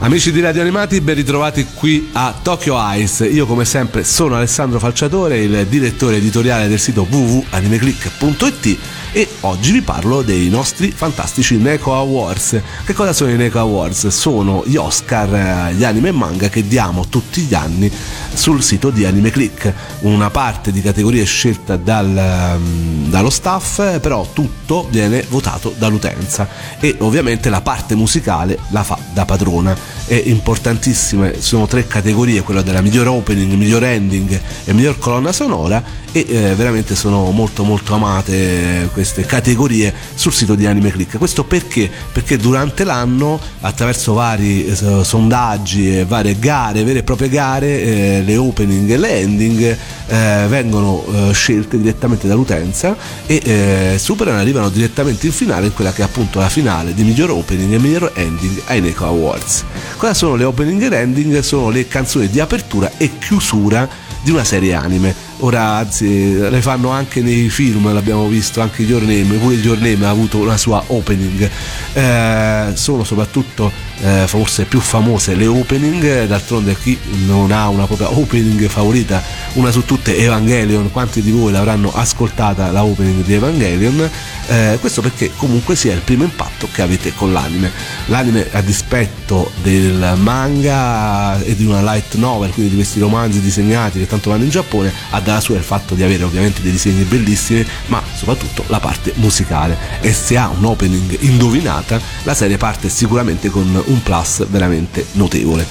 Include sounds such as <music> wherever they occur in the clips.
Amici di Radio Animati, ben ritrovati qui a Tokyo Ice. Io come sempre sono Alessandro Falciatore, il direttore editoriale del sito www.animeclick.it e oggi vi parlo dei nostri fantastici Neko Awards. Che cosa sono i Neko Awards? Sono gli Oscar, eh, gli anime e manga che diamo tutti gli anni sul sito di Anime Click. Una parte di categorie scelta dal, ehm, dallo staff, però tutto viene votato dall'utenza e ovviamente la parte musicale la fa da padrona. È importantissime, sono tre categorie, quella della miglior opening, miglior ending e miglior colonna sonora e eh, veramente sono molto molto amate queste categorie sul sito di Anime Click. Questo perché? Perché durante l'anno attraverso vari eh, sondaggi e varie gare, vere e proprie gare, eh, le opening e le ending eh, vengono eh, scelte direttamente dall'utenza e eh, superano e arrivano direttamente in finale in quella che è appunto la finale di miglior opening e miglior ending ai Neko Awards. Cosa sono le opening e ending? Sono le canzoni di apertura e chiusura di una serie anime ora anzi le fanno anche nei film l'abbiamo visto anche Your Name pure Your Name ha avuto una sua opening eh, sono soprattutto eh, forse più famose le opening d'altronde chi non ha una propria opening favorita una su tutte Evangelion quanti di voi l'avranno ascoltata la opening di Evangelion? Eh, questo perché comunque sia il primo impatto che avete con l'anime. L'anime a dispetto del manga e di una light novel quindi di questi romanzi disegnati che tanto vanno in Giappone ha dalla sua il fatto di avere ovviamente dei disegni bellissimi ma soprattutto la parte musicale. E se ha un opening indovinata la serie parte sicuramente con un plus veramente notevole.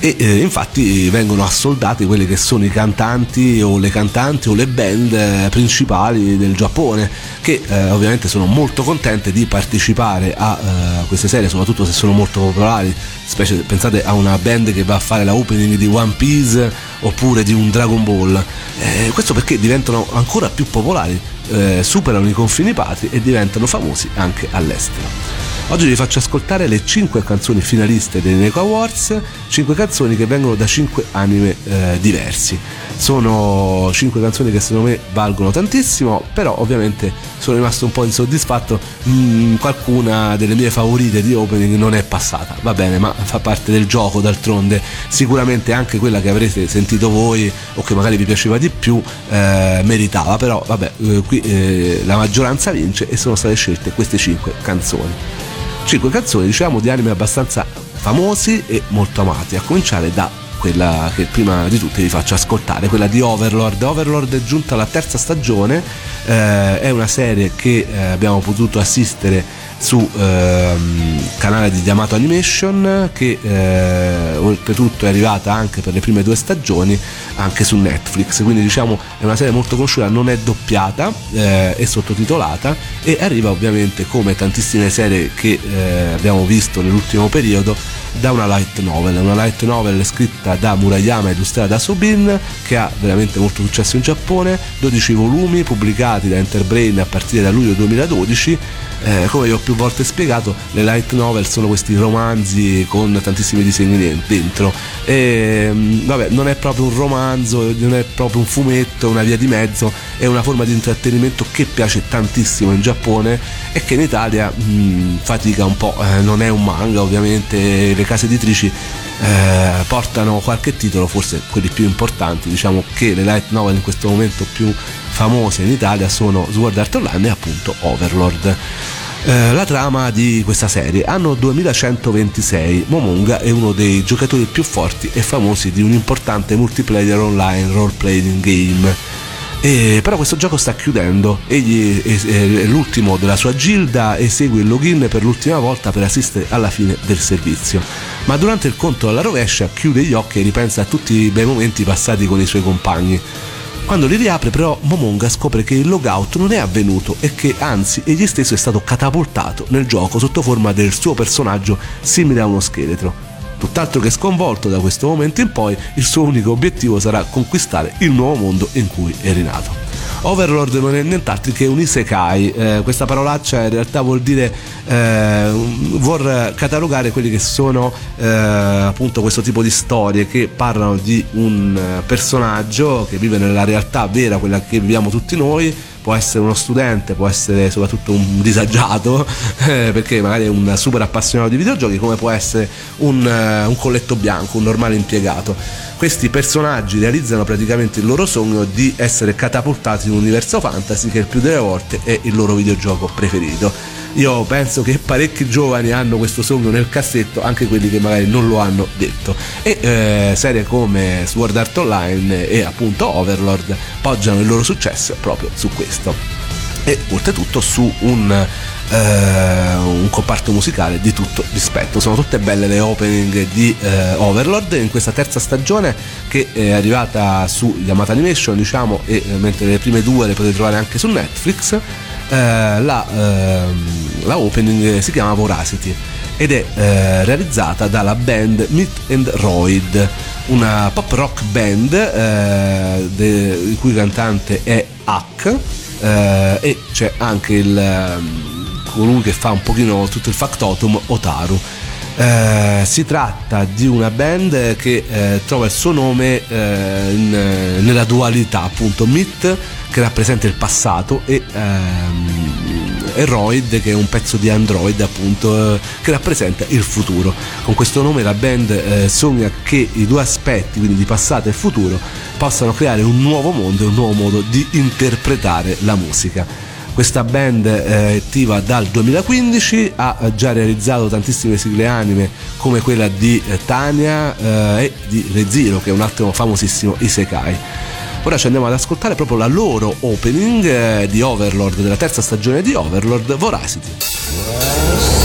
E eh, infatti vengono assoldati quelli che sono i cantanti o le cantanti o le band eh, principali del Giappone che eh, ovviamente sono molto contente di partecipare a eh, queste serie soprattutto se sono molto popolari. Specie pensate a una band che va a fare la opening di One Piece oppure di un Dragon Ball. Eh, questo perché diventano ancora più popolari eh, superano i confini patri e diventano famosi anche all'estero. Oggi vi faccio ascoltare le 5 canzoni finaliste dei Neko Awards, 5 canzoni che vengono da 5 anime eh, diversi. Sono 5 canzoni che secondo me valgono tantissimo, però ovviamente sono rimasto un po' insoddisfatto, mm, qualcuna delle mie favorite di opening non è passata, va bene, ma fa parte del gioco d'altronde, sicuramente anche quella che avrete sentito voi o che magari vi piaceva di più eh, meritava, però vabbè, eh, qui eh, la maggioranza vince e sono state scelte queste 5 canzoni. 5 canzoni diciamo di anime abbastanza famosi e molto amati, a cominciare da quella che prima di tutte vi faccio ascoltare, quella di Overlord. Overlord è giunta alla terza stagione, eh, è una serie che eh, abbiamo potuto assistere su ehm, canale di Yamato Animation che eh, oltretutto è arrivata anche per le prime due stagioni anche su Netflix. Quindi diciamo è una serie molto conosciuta non è doppiata eh, è sottotitolata e arriva ovviamente come tantissime serie che eh, abbiamo visto nell'ultimo periodo da una light novel una light novel scritta da Murayama e illustrata da Sobin che ha veramente molto successo in Giappone 12 volumi pubblicati da Enterbrain a partire da luglio 2012 eh, come vi ho più volte spiegato, le light novel sono questi romanzi con tantissimi disegni dentro. E, mm, vabbè, non è proprio un romanzo, non è proprio un fumetto, una via di mezzo, è una forma di intrattenimento che piace tantissimo in Giappone e che in Italia mh, mm, fatica un po'. Eh, non è un manga, ovviamente, le case editrici eh, portano qualche titolo, forse quelli più importanti, diciamo che le light novel in questo momento più famose in Italia sono Sword Art Online e appunto Overlord. Eh, la trama di questa serie. Anno 2126, Momonga è uno dei giocatori più forti e famosi di un importante multiplayer online role playing game. E, però questo gioco sta chiudendo, egli è, l'ultimo della sua gilda esegue il login per l'ultima volta per assistere alla fine del servizio. Ma durante il conto alla rovescia chiude gli occhi e ripensa a tutti i bei momenti passati con i suoi compagni. Quando li riapre però Momonga scopre che il logout non è avvenuto e che anzi egli stesso è stato catapultato nel gioco sotto forma del suo personaggio simile a uno scheletro. Tutt'altro che sconvolto da questo momento in poi, il suo unico obiettivo sarà conquistare il nuovo mondo in cui è rinato. Overlord non è nient'altro che un isekai, eh, questa parolaccia in realtà vuol dire eh, vuol catalogare quelli che sono eh, appunto questo tipo di storie che parlano di un personaggio che vive nella realtà vera, quella che viviamo tutti noi può essere uno studente, può essere soprattutto un disagiato, <laughs> eh, perché magari è un super appassionato di videogiochi, come può essere un, uh, un colletto bianco, un normale impiegato. Questi personaggi realizzano praticamente il loro sogno di essere catapultati in un universo fantasy che il più delle volte è il loro videogioco preferito io penso che parecchi giovani hanno questo sogno nel cassetto, anche quelli che magari non lo hanno detto. E eh, serie come Sword Art Online e appunto Overlord poggiano il loro successo proprio su questo. E oltretutto su un Uh, un comparto musicale di tutto rispetto. Sono tutte belle le opening di uh, Overlord in questa terza stagione che è arrivata su Yamato Animation, diciamo, e mentre le prime due le potete trovare anche su Netflix. Eh, la, ehm, la, opening si chiama Voracity ed è eh, realizzata dalla band Meet and Roid, una pop rock band eh, de, il cui cantante è Hack eh, e c'è anche il, ehm, colui che fa un pochino tutto il factotum Otaru. Eh, si tratta di una band che eh, trova il suo nome eh, in, nella dualità appunto Meet che rappresenta il passato e ehm, Eroid che è un pezzo di Android appunto eh, che rappresenta il futuro. Con questo nome la band eh, sogna che i due aspetti quindi di passato e futuro possano creare un nuovo mondo e un nuovo modo di interpretare la musica. Questa band è attiva dal 2015 ha già realizzato tantissime sigle anime come quella di eh, Tania eh, e di Rezero che è un altro famosissimo Isekai Ora ci andiamo ad ascoltare proprio la loro opening eh, di Overlord, della terza stagione di Overlord, Voracity.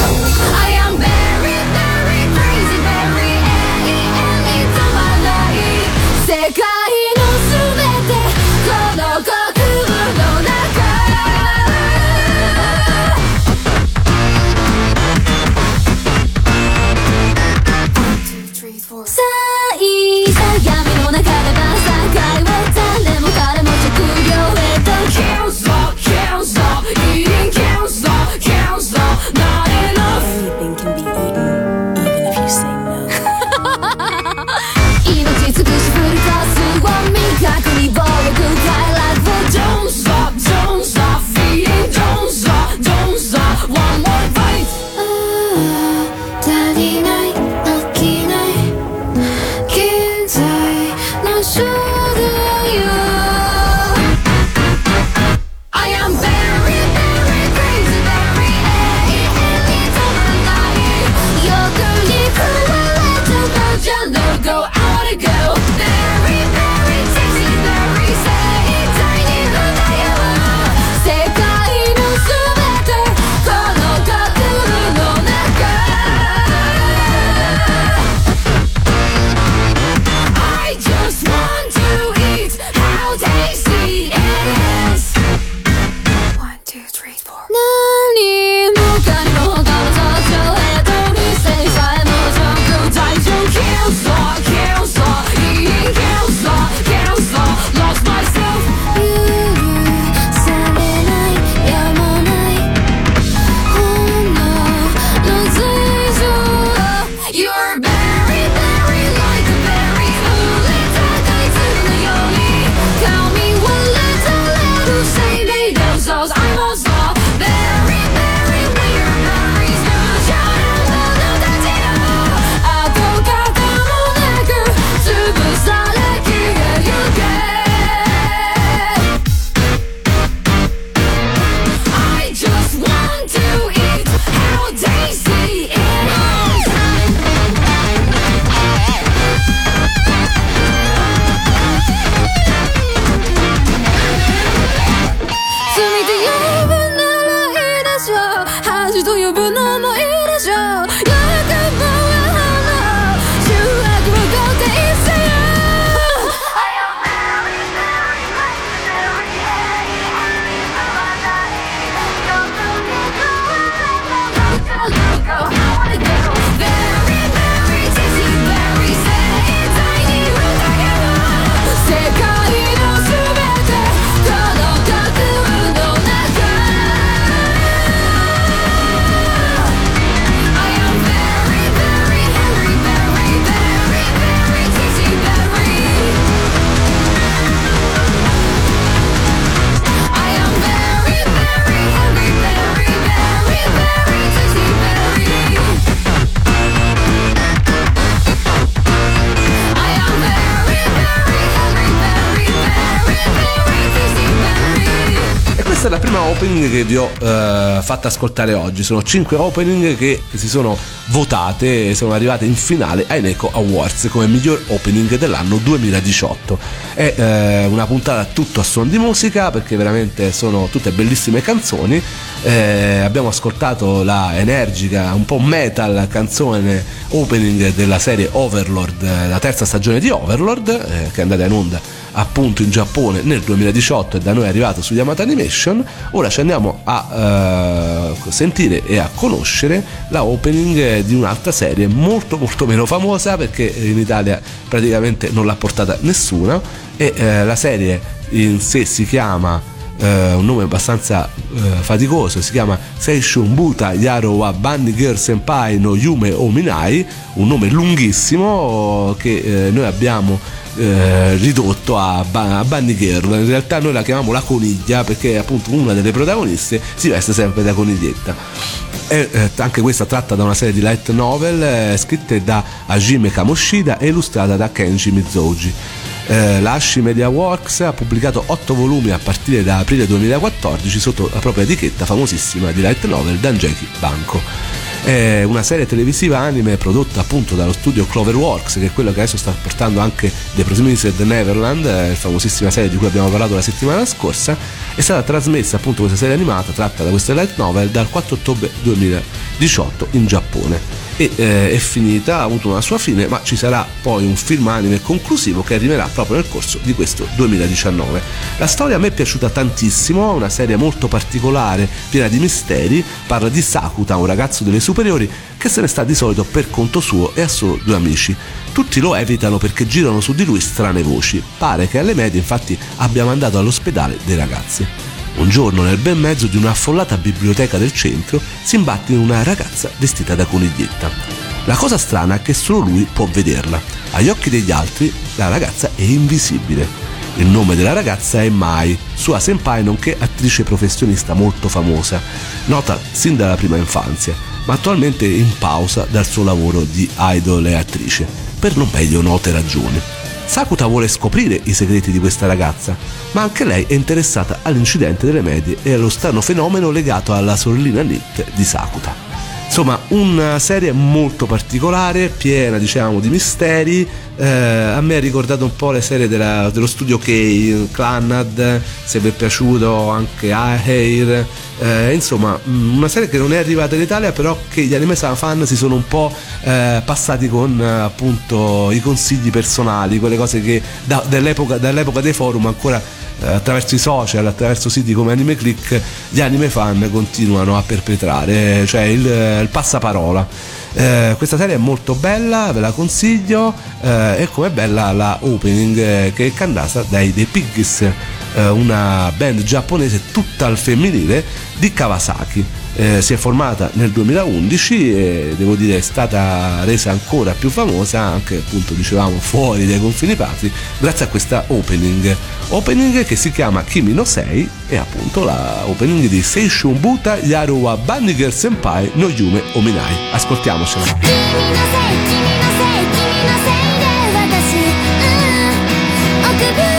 Che vi ho eh, fatto ascoltare oggi. Sono 5 opening che, si sono votate e sono arrivate in finale ai Neco Awards come miglior opening dell'anno 2018. È eh, una puntata tutto a suon di musica perché veramente sono tutte bellissime canzoni. Eh, abbiamo ascoltato la energica, un po' metal canzone opening della serie Overlord, la terza stagione di Overlord, eh, che è andata in onda appunto in Giappone nel 2018 e da noi è arrivato su Yamato Animation. Ora ci andiamo a uh, sentire e a conoscere la opening di un'altra serie molto molto meno famosa perché in Italia praticamente non l'ha portata nessuno e uh, la serie in sé si chiama Uh, un nome abbastanza uh, faticoso, si chiama Seishun Buta Yaro wa Bunny Girl Senpai no Yume Ominai, un nome lunghissimo che uh, noi abbiamo eh, ridotto a, a Bunny Girl. In realtà noi la chiamiamo la coniglia perché appunto una delle protagoniste si veste sempre da coniglietta. E, eh, anche questa tratta da una serie di light novel eh, scritte da Hajime Kamoshida e illustrata da Kenji Mizoji. Eh, la Ashi Media Works ha pubblicato 8 volumi a partire da aprile 2014 sotto la propria etichetta famosissima di light novel Danjeki Banco. È una serie televisiva anime prodotta appunto dallo studio Cloverworks, che è quello che adesso sta portando anche The The Neverland, la famosissima serie di cui abbiamo parlato la settimana scorsa. È stata trasmessa appunto questa serie animata tratta da questa light novel dal 4 ottobre 2018 in Giappone e eh, è finita, ha avuto una sua fine, ma ci sarà poi un film anime conclusivo che arriverà proprio nel corso di questo 2019. La storia a me è piaciuta tantissimo, una serie molto particolare, piena di misteri, parla di Sakuta, un ragazzo delle superiori che se ne sta di solito per conto suo e ha solo due amici. Tutti lo evitano perché girano su di lui strane voci. Pare che alle medie infatti abbia mandato all'ospedale dei ragazzi. Un giorno, nel bel mezzo di un'affollata biblioteca del centro, si imbatte in una ragazza vestita da coniglietta. La cosa strana è che solo lui può vederla. Agli occhi degli altri, la ragazza è invisibile. Il nome della ragazza è Mai, sua senpai nonché attrice professionista molto famosa, nota sin dalla prima infanzia, ma attualmente in pausa dal suo lavoro di idol e attrice, per non meglio note ragioni. Sakuta vuole scoprire i segreti di questa ragazza, ma anche lei è interessata all'incidente delle medie e allo strano fenomeno legato alla sorellina Nit di Sakuta. Insomma, una serie molto particolare, piena diciamo di misteri. Eh, a me ha ricordato un po' le serie della, dello studio K, Clannad, se vi è piaciuto anche Air. Eh, insomma, mm, una serie che non è arrivata in Italia, però che gli anime fan si sono un po' eh, passati con appunto i consigli personali, quelle cose che da, dall'epoca, dall'epoca dei forum ancora eh, attraverso i social, attraverso siti come Anime Click, gli anime fan continuano a perpetrare, cioè il, il passaparola. Eh, questa serie è molto bella, ve la consiglio eh, e come bella la opening eh, che è cantata dai The Pigs, eh, una band giapponese tutta al femminile di Kawasaki eh, si è formata nel 2011 e devo dire è stata resa ancora più famosa anche appunto dicevamo fuori dai confini patri grazie a questa opening opening che si chiama Kimi no Sei e appunto la opening di Seishun Buta Yaru wa Bandiger Senpai no Yume Ominai ascoltiamocela 伸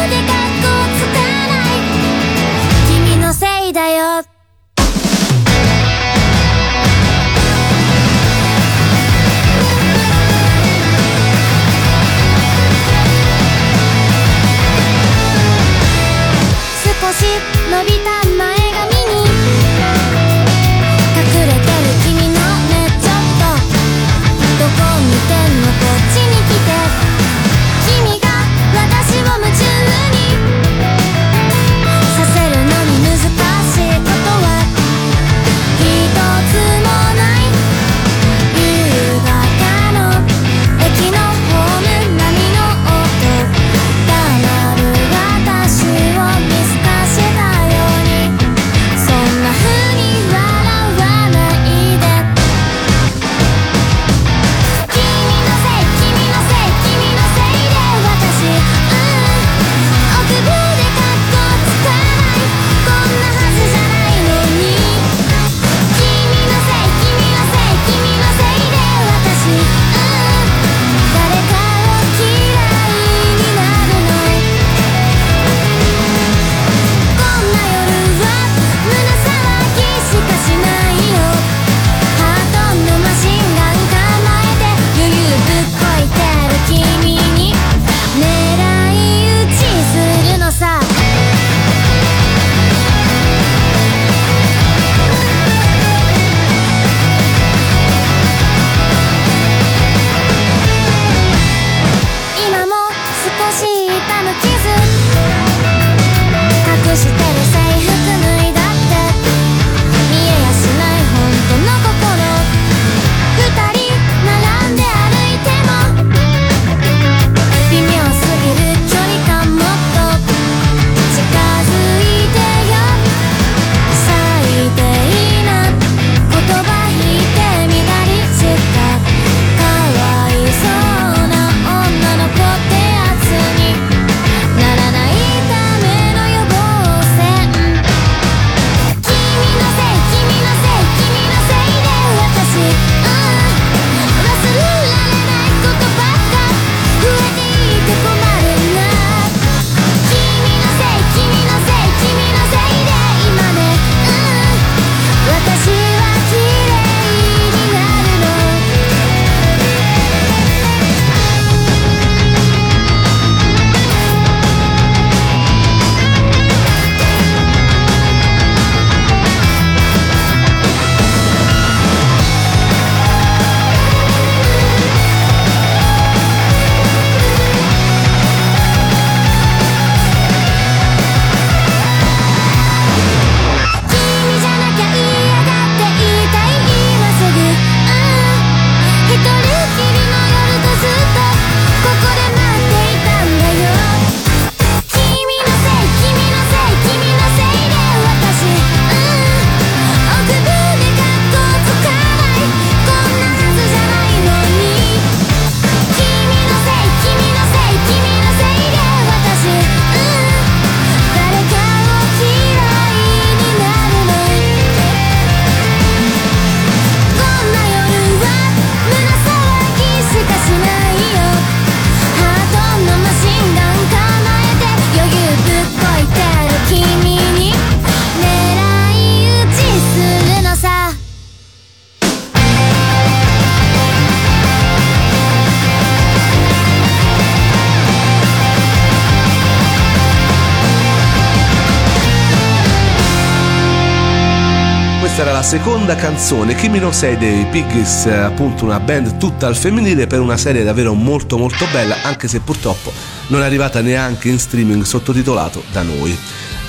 seconda canzone, Kimi no Sei dei Piggies, appunto una band tutta al femminile per una serie davvero molto molto bella, anche se purtroppo non è arrivata neanche in streaming sottotitolato da noi.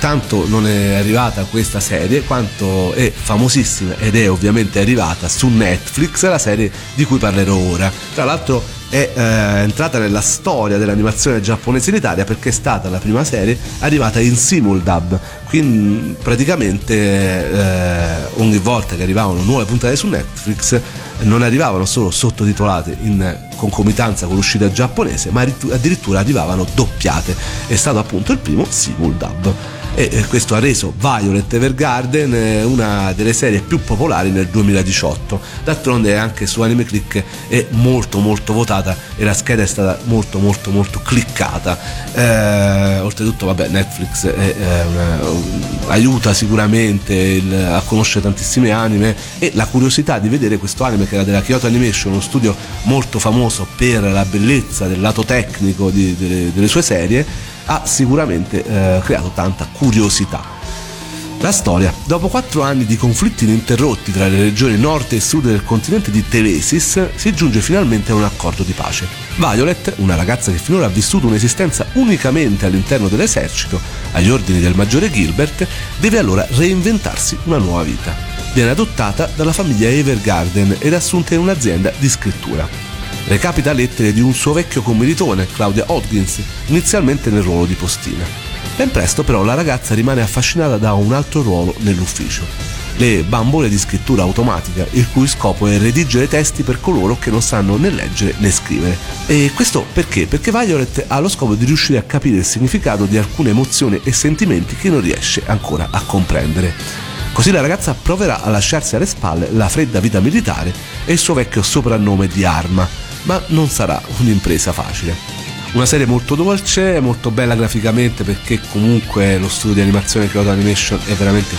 Tanto non è arrivata questa serie quanto è famosissima ed è ovviamente arrivata su Netflix la serie di cui parlerò ora. Tra l'altro è eh, entrata nella storia dell'animazione giapponese in Italia perché è stata la prima serie arrivata in simuldub quindi praticamente eh, ogni volta che arrivavano nuove puntate su Netflix non arrivavano solo sottotitolate in concomitanza con l'uscita giapponese ma addirittura arrivavano doppiate. È stato appunto il primo simuldub e questo ha reso Violet Evergarden eh, una delle serie più popolari nel 2018 d'altronde anche su Anime Click è molto molto votata e la scheda è stata molto molto molto cliccata. Eh, oltretutto vabbè Netflix è, è una, aiuta sicuramente il, a conoscere tantissime anime e la curiosità di vedere questo anime che era della Kyoto Animation uno studio molto famoso per la bellezza del lato tecnico di, delle, delle sue serie ha sicuramente eh, creato tanta curiosità. La storia. Dopo quattro anni di conflitti ininterrotti tra le regioni nord e sud del continente di Telesis, si giunge finalmente a un accordo di pace. Violet, una ragazza che finora ha vissuto un'esistenza unicamente all'interno dell'esercito, agli ordini del maggiore Gilbert, deve allora reinventarsi una nuova vita. Viene adottata dalla famiglia Evergarden ed assunta in un'azienda di scrittura recapita lettere di un suo vecchio commilitone, Claudia Hodgins, inizialmente nel ruolo di postina. Ben presto però la ragazza rimane affascinata da un altro ruolo nell'ufficio, le bambole di scrittura automatica, il cui scopo è redigere testi per coloro che non sanno né leggere né scrivere. E questo perché? Perché Violet ha lo scopo di riuscire a capire il significato di alcune emozioni e sentimenti che non riesce ancora a comprendere. Così la ragazza proverà a lasciarsi alle spalle la fredda vita militare e il suo vecchio soprannome di arma, ma non sarà un'impresa facile. Una serie molto dolce, molto bella graficamente perché comunque lo studio di animazione Kyoto Animation è veramente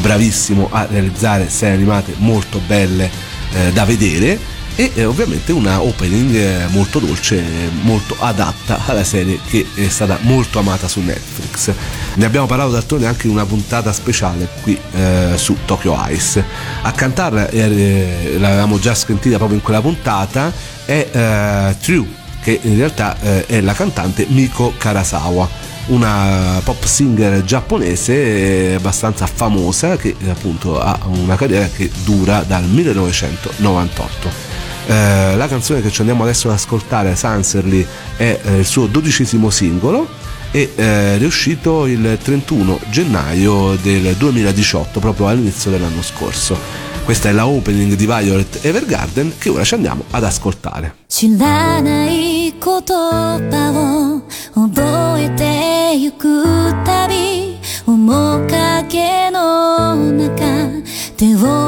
bravissimo a realizzare serie animate molto belle eh, da vedere e eh, ovviamente una opening eh, molto dolce, molto adatta alla serie che è stata molto amata su Netflix. Ne abbiamo parlato d'altronde anche in una puntata speciale qui eh, su Tokyo Ice. A cantarla, eh, l'avevamo già sentita proprio in quella puntata, è True, che in realtà è la cantante Miko Karasawa, una pop singer giapponese abbastanza famosa che appunto ha una carriera che dura dal 1998. Eh, la canzone che ci andiamo adesso ad ascoltare, Sanserly, è eh, il suo dodicesimo singolo e eh, è uscito il 31 gennaio del 2018, proprio all'inizio dell'anno scorso. Questa è la opening di Violet Evergarden che ora ci andiamo ad ascoltare. 知らない言葉を覚えてゆくたび面影の中手を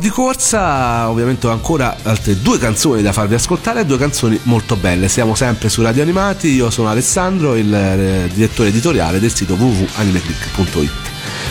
di corsa, ovviamente ho ancora altre due canzoni da farvi ascoltare, due canzoni molto belle. Siamo sempre su Radio Animati, io sono Alessandro, il eh, direttore editoriale del sito www.animeclick.it.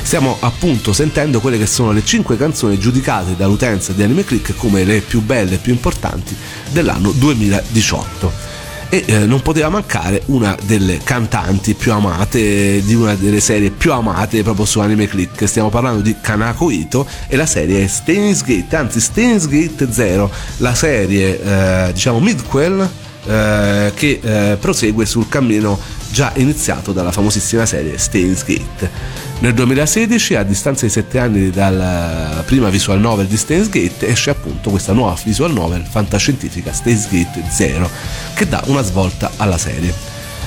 Stiamo appunto sentendo quelle che sono le 5 canzoni giudicate dall'utenza di Anime Click come le più belle e più importanti dell'anno 2018 e eh, non poteva mancare una delle cantanti più amate di una delle serie più amate proprio su Anime Click. Stiamo parlando di Kanako Ito e la serie è Steins Gate anzi Steins Gate 0 la serie eh, diciamo midquel eh, che eh, prosegue sul cammino già iniziato dalla famosissima serie Steins Gate nel 2016, a distanza di 7 anni dalla prima visual novel di Steins Gate, esce appunto questa nuova visual novel fantascientifica Steins Gate 0, che dà una svolta alla serie.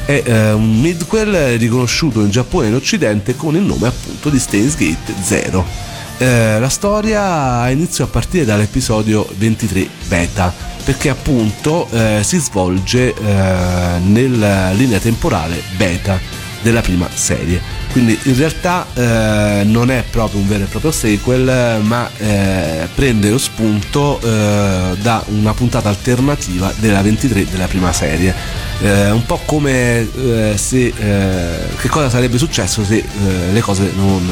È eh, un midquel riconosciuto in Giappone e in Occidente con il nome appunto di Steins Gate 0. Eh, la storia inizia a partire dall'episodio 23 beta, perché appunto eh, si svolge eh, nella linea temporale beta della prima serie quindi in realtà eh, non è proprio un vero e proprio sequel ma eh, prende lo spunto eh, da una puntata alternativa della 23 della prima serie. Eh, un po' come eh, se eh, che cosa sarebbe successo se le cose non,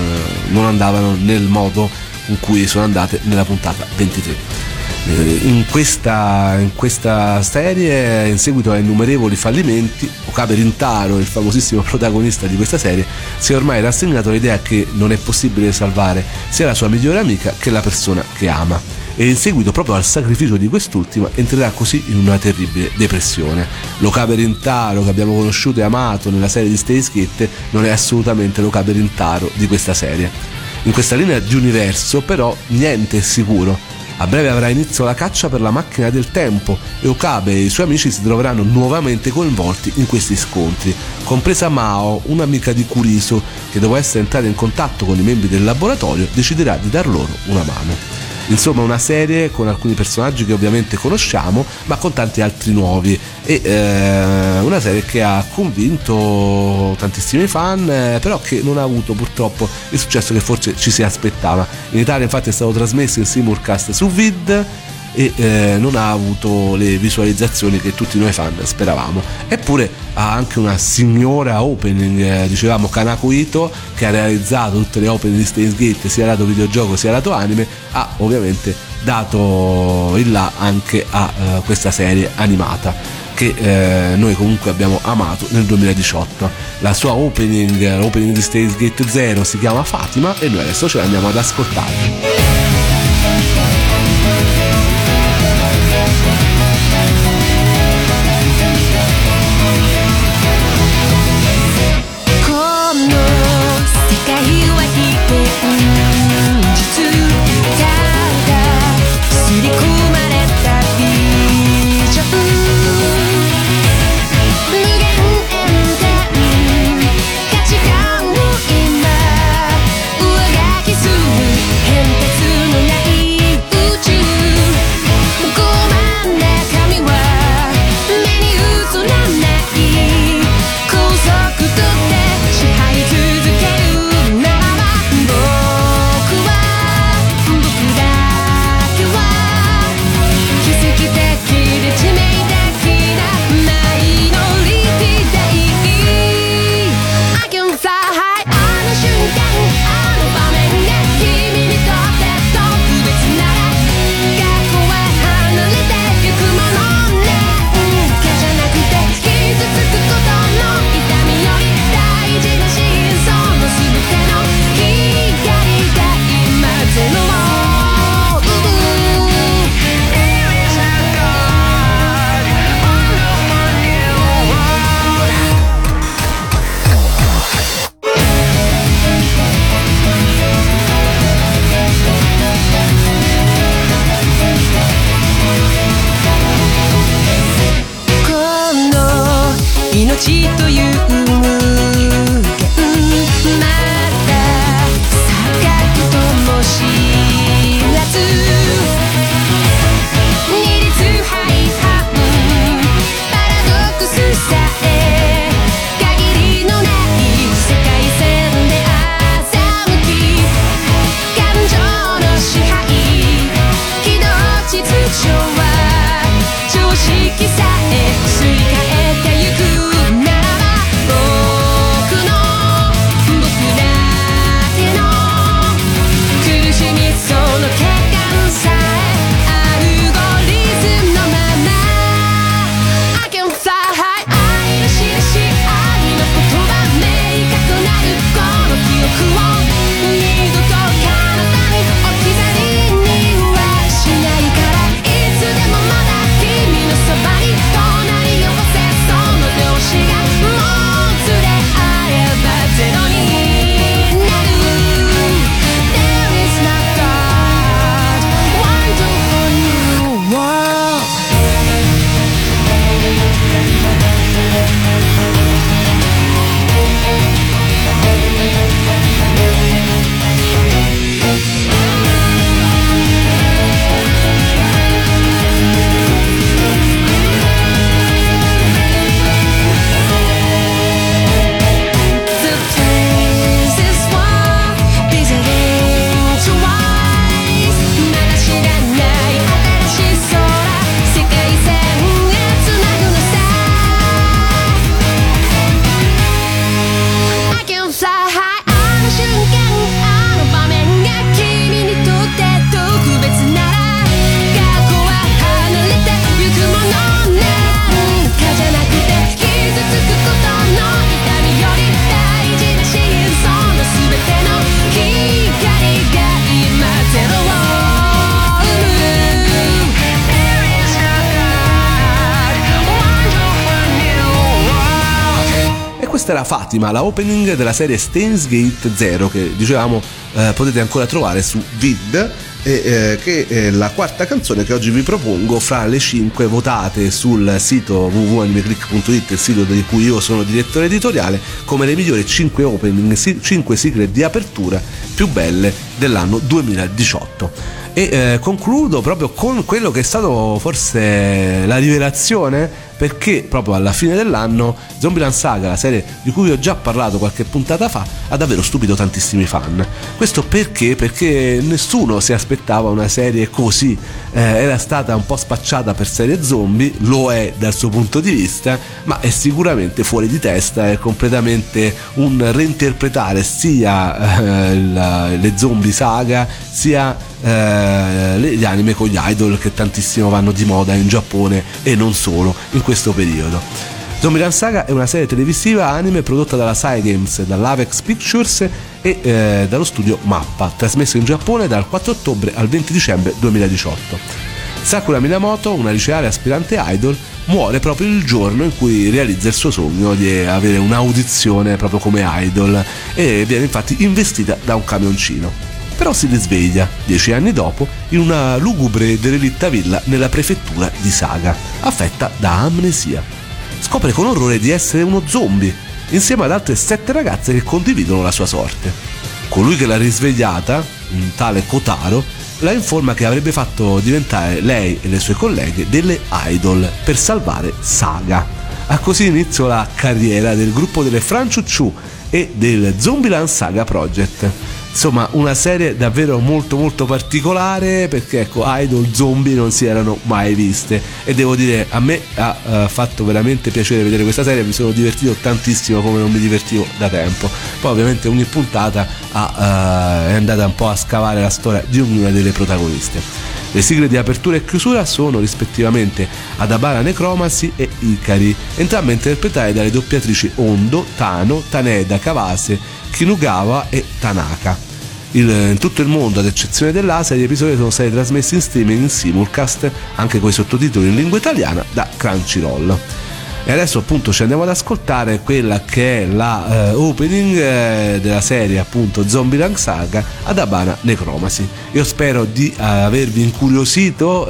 non andavano nel modo in cui sono andate nella puntata 23 eh, in questa, in questa, serie, in seguito a innumerevoli fallimenti, Okabe Rintaro, il famosissimo <laughs> protagonista di questa serie, si è ormai rassegnato all'idea che non è possibile salvare sia la sua migliore amica che la persona che ama. E in seguito proprio al sacrificio di quest'ultima entrerà così in una terribile depressione. L'Okabe Rintaro che abbiamo conosciuto e amato nella serie di Stay Skate non è assolutamente l'Okabe Rintaro di questa serie. In questa linea di universo però niente è sicuro a breve avrà inizio la caccia per la macchina del tempo e Okabe e i suoi amici si troveranno nuovamente coinvolti in questi scontri, compresa Mao, un'amica di Kurisu, che dopo essere entrata in contatto con i membri del laboratorio deciderà di dar loro una mano. Insomma, una serie con alcuni personaggi che ovviamente conosciamo, ma con tanti altri nuovi. E eh, una serie che ha convinto tantissimi fan, eh, però che non ha avuto purtroppo il successo che forse ci si aspettava. In Italia, infatti, è stato trasmesso il simulcast su Vid e eh, non ha avuto le visualizzazioni che tutti noi fan speravamo. Eppure ha anche una signora opening, eh, dicevamo Kanako Ito, che ha realizzato tutte le opening di Steins Gate, sia lato videogioco sia lato anime, ha ovviamente dato il là anche a eh, questa serie animata che eh, noi comunque abbiamo amato nel 2018. La sua opening, l'opening di Steins Gate 0 si chiama Fatima e noi adesso ce l'andiamo ad ascoltare. Era Fatima, la opening della serie Stains Gate 0 che dicevamo eh, potete ancora trovare su Vid e, eh, che è la quarta canzone che oggi vi propongo fra le cinque votate sul sito www.animeclick.it, il sito di cui io sono direttore editoriale, come le migliori 5 opening, 5 sigle di apertura più belle dell'anno 2018 e eh, concludo proprio con quello che è stato forse la rivelazione perché proprio alla fine dell'anno Zombieland Saga, la serie di cui ho già parlato qualche puntata fa, ha davvero stupito tantissimi fan. Questo perché? Perché nessuno si aspettava una serie così, eh, era stata un po' spacciata per serie zombie, lo è dal suo punto di vista, ma è sicuramente fuori di testa, è completamente un reinterpretare sia eh, la, le zombie saga sia eh, gli anime con gli idol che tantissimo vanno di moda in Giappone e non solo in questo periodo. Zombieland Saga è una serie televisiva anime prodotta dalla Cygames, dall'Avex Pictures e eh, dallo studio Mappa, trasmesso in Giappone dal 4 ottobre al 20 dicembre 2018. Sakura Minamoto, una liceale aspirante idol, muore proprio il giorno in cui realizza il suo sogno di avere un'audizione proprio come idol e viene infatti investita da un camioncino però si risveglia, dieci anni dopo, in una lugubre e derelitta villa nella prefettura di Saga, affetta da amnesia. Scopre con orrore di essere uno zombie, insieme ad altre sette ragazze che condividono la sua sorte. Colui che l'ha risvegliata, un tale Kotaro, la informa che avrebbe fatto diventare lei e le sue colleghe delle idol per salvare Saga. Ha così inizio la carriera del gruppo delle Franchuchu e del Zombieland Saga Project insomma una serie davvero molto molto particolare perché ecco idol zombie non si erano mai viste. E devo dire a me ha uh, fatto veramente piacere vedere questa serie mi sono divertito tantissimo come non mi divertivo da tempo. Poi ovviamente ogni puntata ha, uh, è andata un po' a scavare la storia di ognuna delle protagoniste le sigle di apertura e chiusura sono rispettivamente Adabara Necromancy e Ikari, entrambe interpretate dalle doppiatrici Ondo, Tano, Taneda, Kawase, Kinugawa e Tanaka. Il, in tutto il mondo, ad eccezione dell'Asia, gli episodi sono stati trasmessi in streaming in simulcast, anche con i sottotitoli in lingua italiana, da Crunchyroll. E adesso appunto ci andiamo ad ascoltare quella che è la uh, opening uh, della serie appunto Zombieland Saga ad Abana Necromancy. Io spero di uh, avervi incuriosito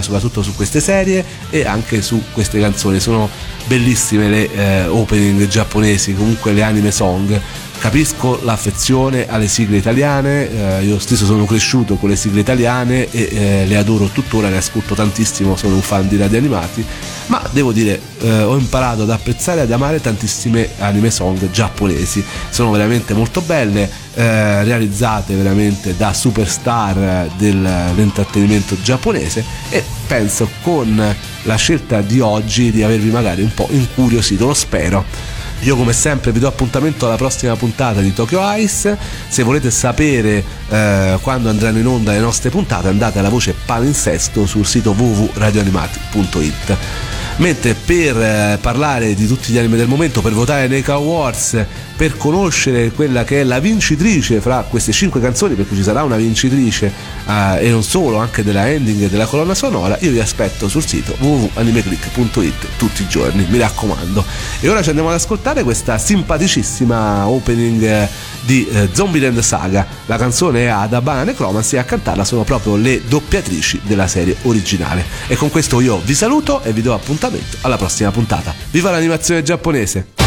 soprattutto su queste serie e anche su queste canzoni. Sono bellissime le opening giapponesi, comunque le anime song capisco l'affezione alle sigle italiane, eh, io stesso sono cresciuto con le sigle italiane e eh, le adoro tuttora, le ascolto tantissimo, sono un fan di radio animati, ma devo dire eh, ho imparato ad apprezzare e ad amare tantissime anime song giapponesi, sono veramente molto belle, eh, realizzate veramente da superstar dell'intrattenimento giapponese e penso con la scelta di oggi di avervi magari un po' incuriosito, lo spero. Io come sempre vi do appuntamento alla prossima puntata di Tokyo Ice. Se volete sapere eh, quando andranno in onda le nostre puntate andate alla voce palinsesto sul sito www.radioanimati.it mentre per eh, parlare di tutti gli anime del momento, per votare nei Awards, per conoscere quella che è la vincitrice fra queste cinque canzoni, perché ci sarà una vincitrice eh, e non solo, anche della ending e della colonna sonora, io vi aspetto sul sito www.animeclick.it tutti i giorni, mi raccomando. E ora ci andiamo ad ascoltare questa simpaticissima opening eh, di eh, Zombieland Saga. La canzone è Ada Banane Chromancy e a cantarla sono proprio le doppiatrici della serie originale. E con questo io vi saluto e vi do appuntamento alla prossima puntata. Viva l'animazione giapponese!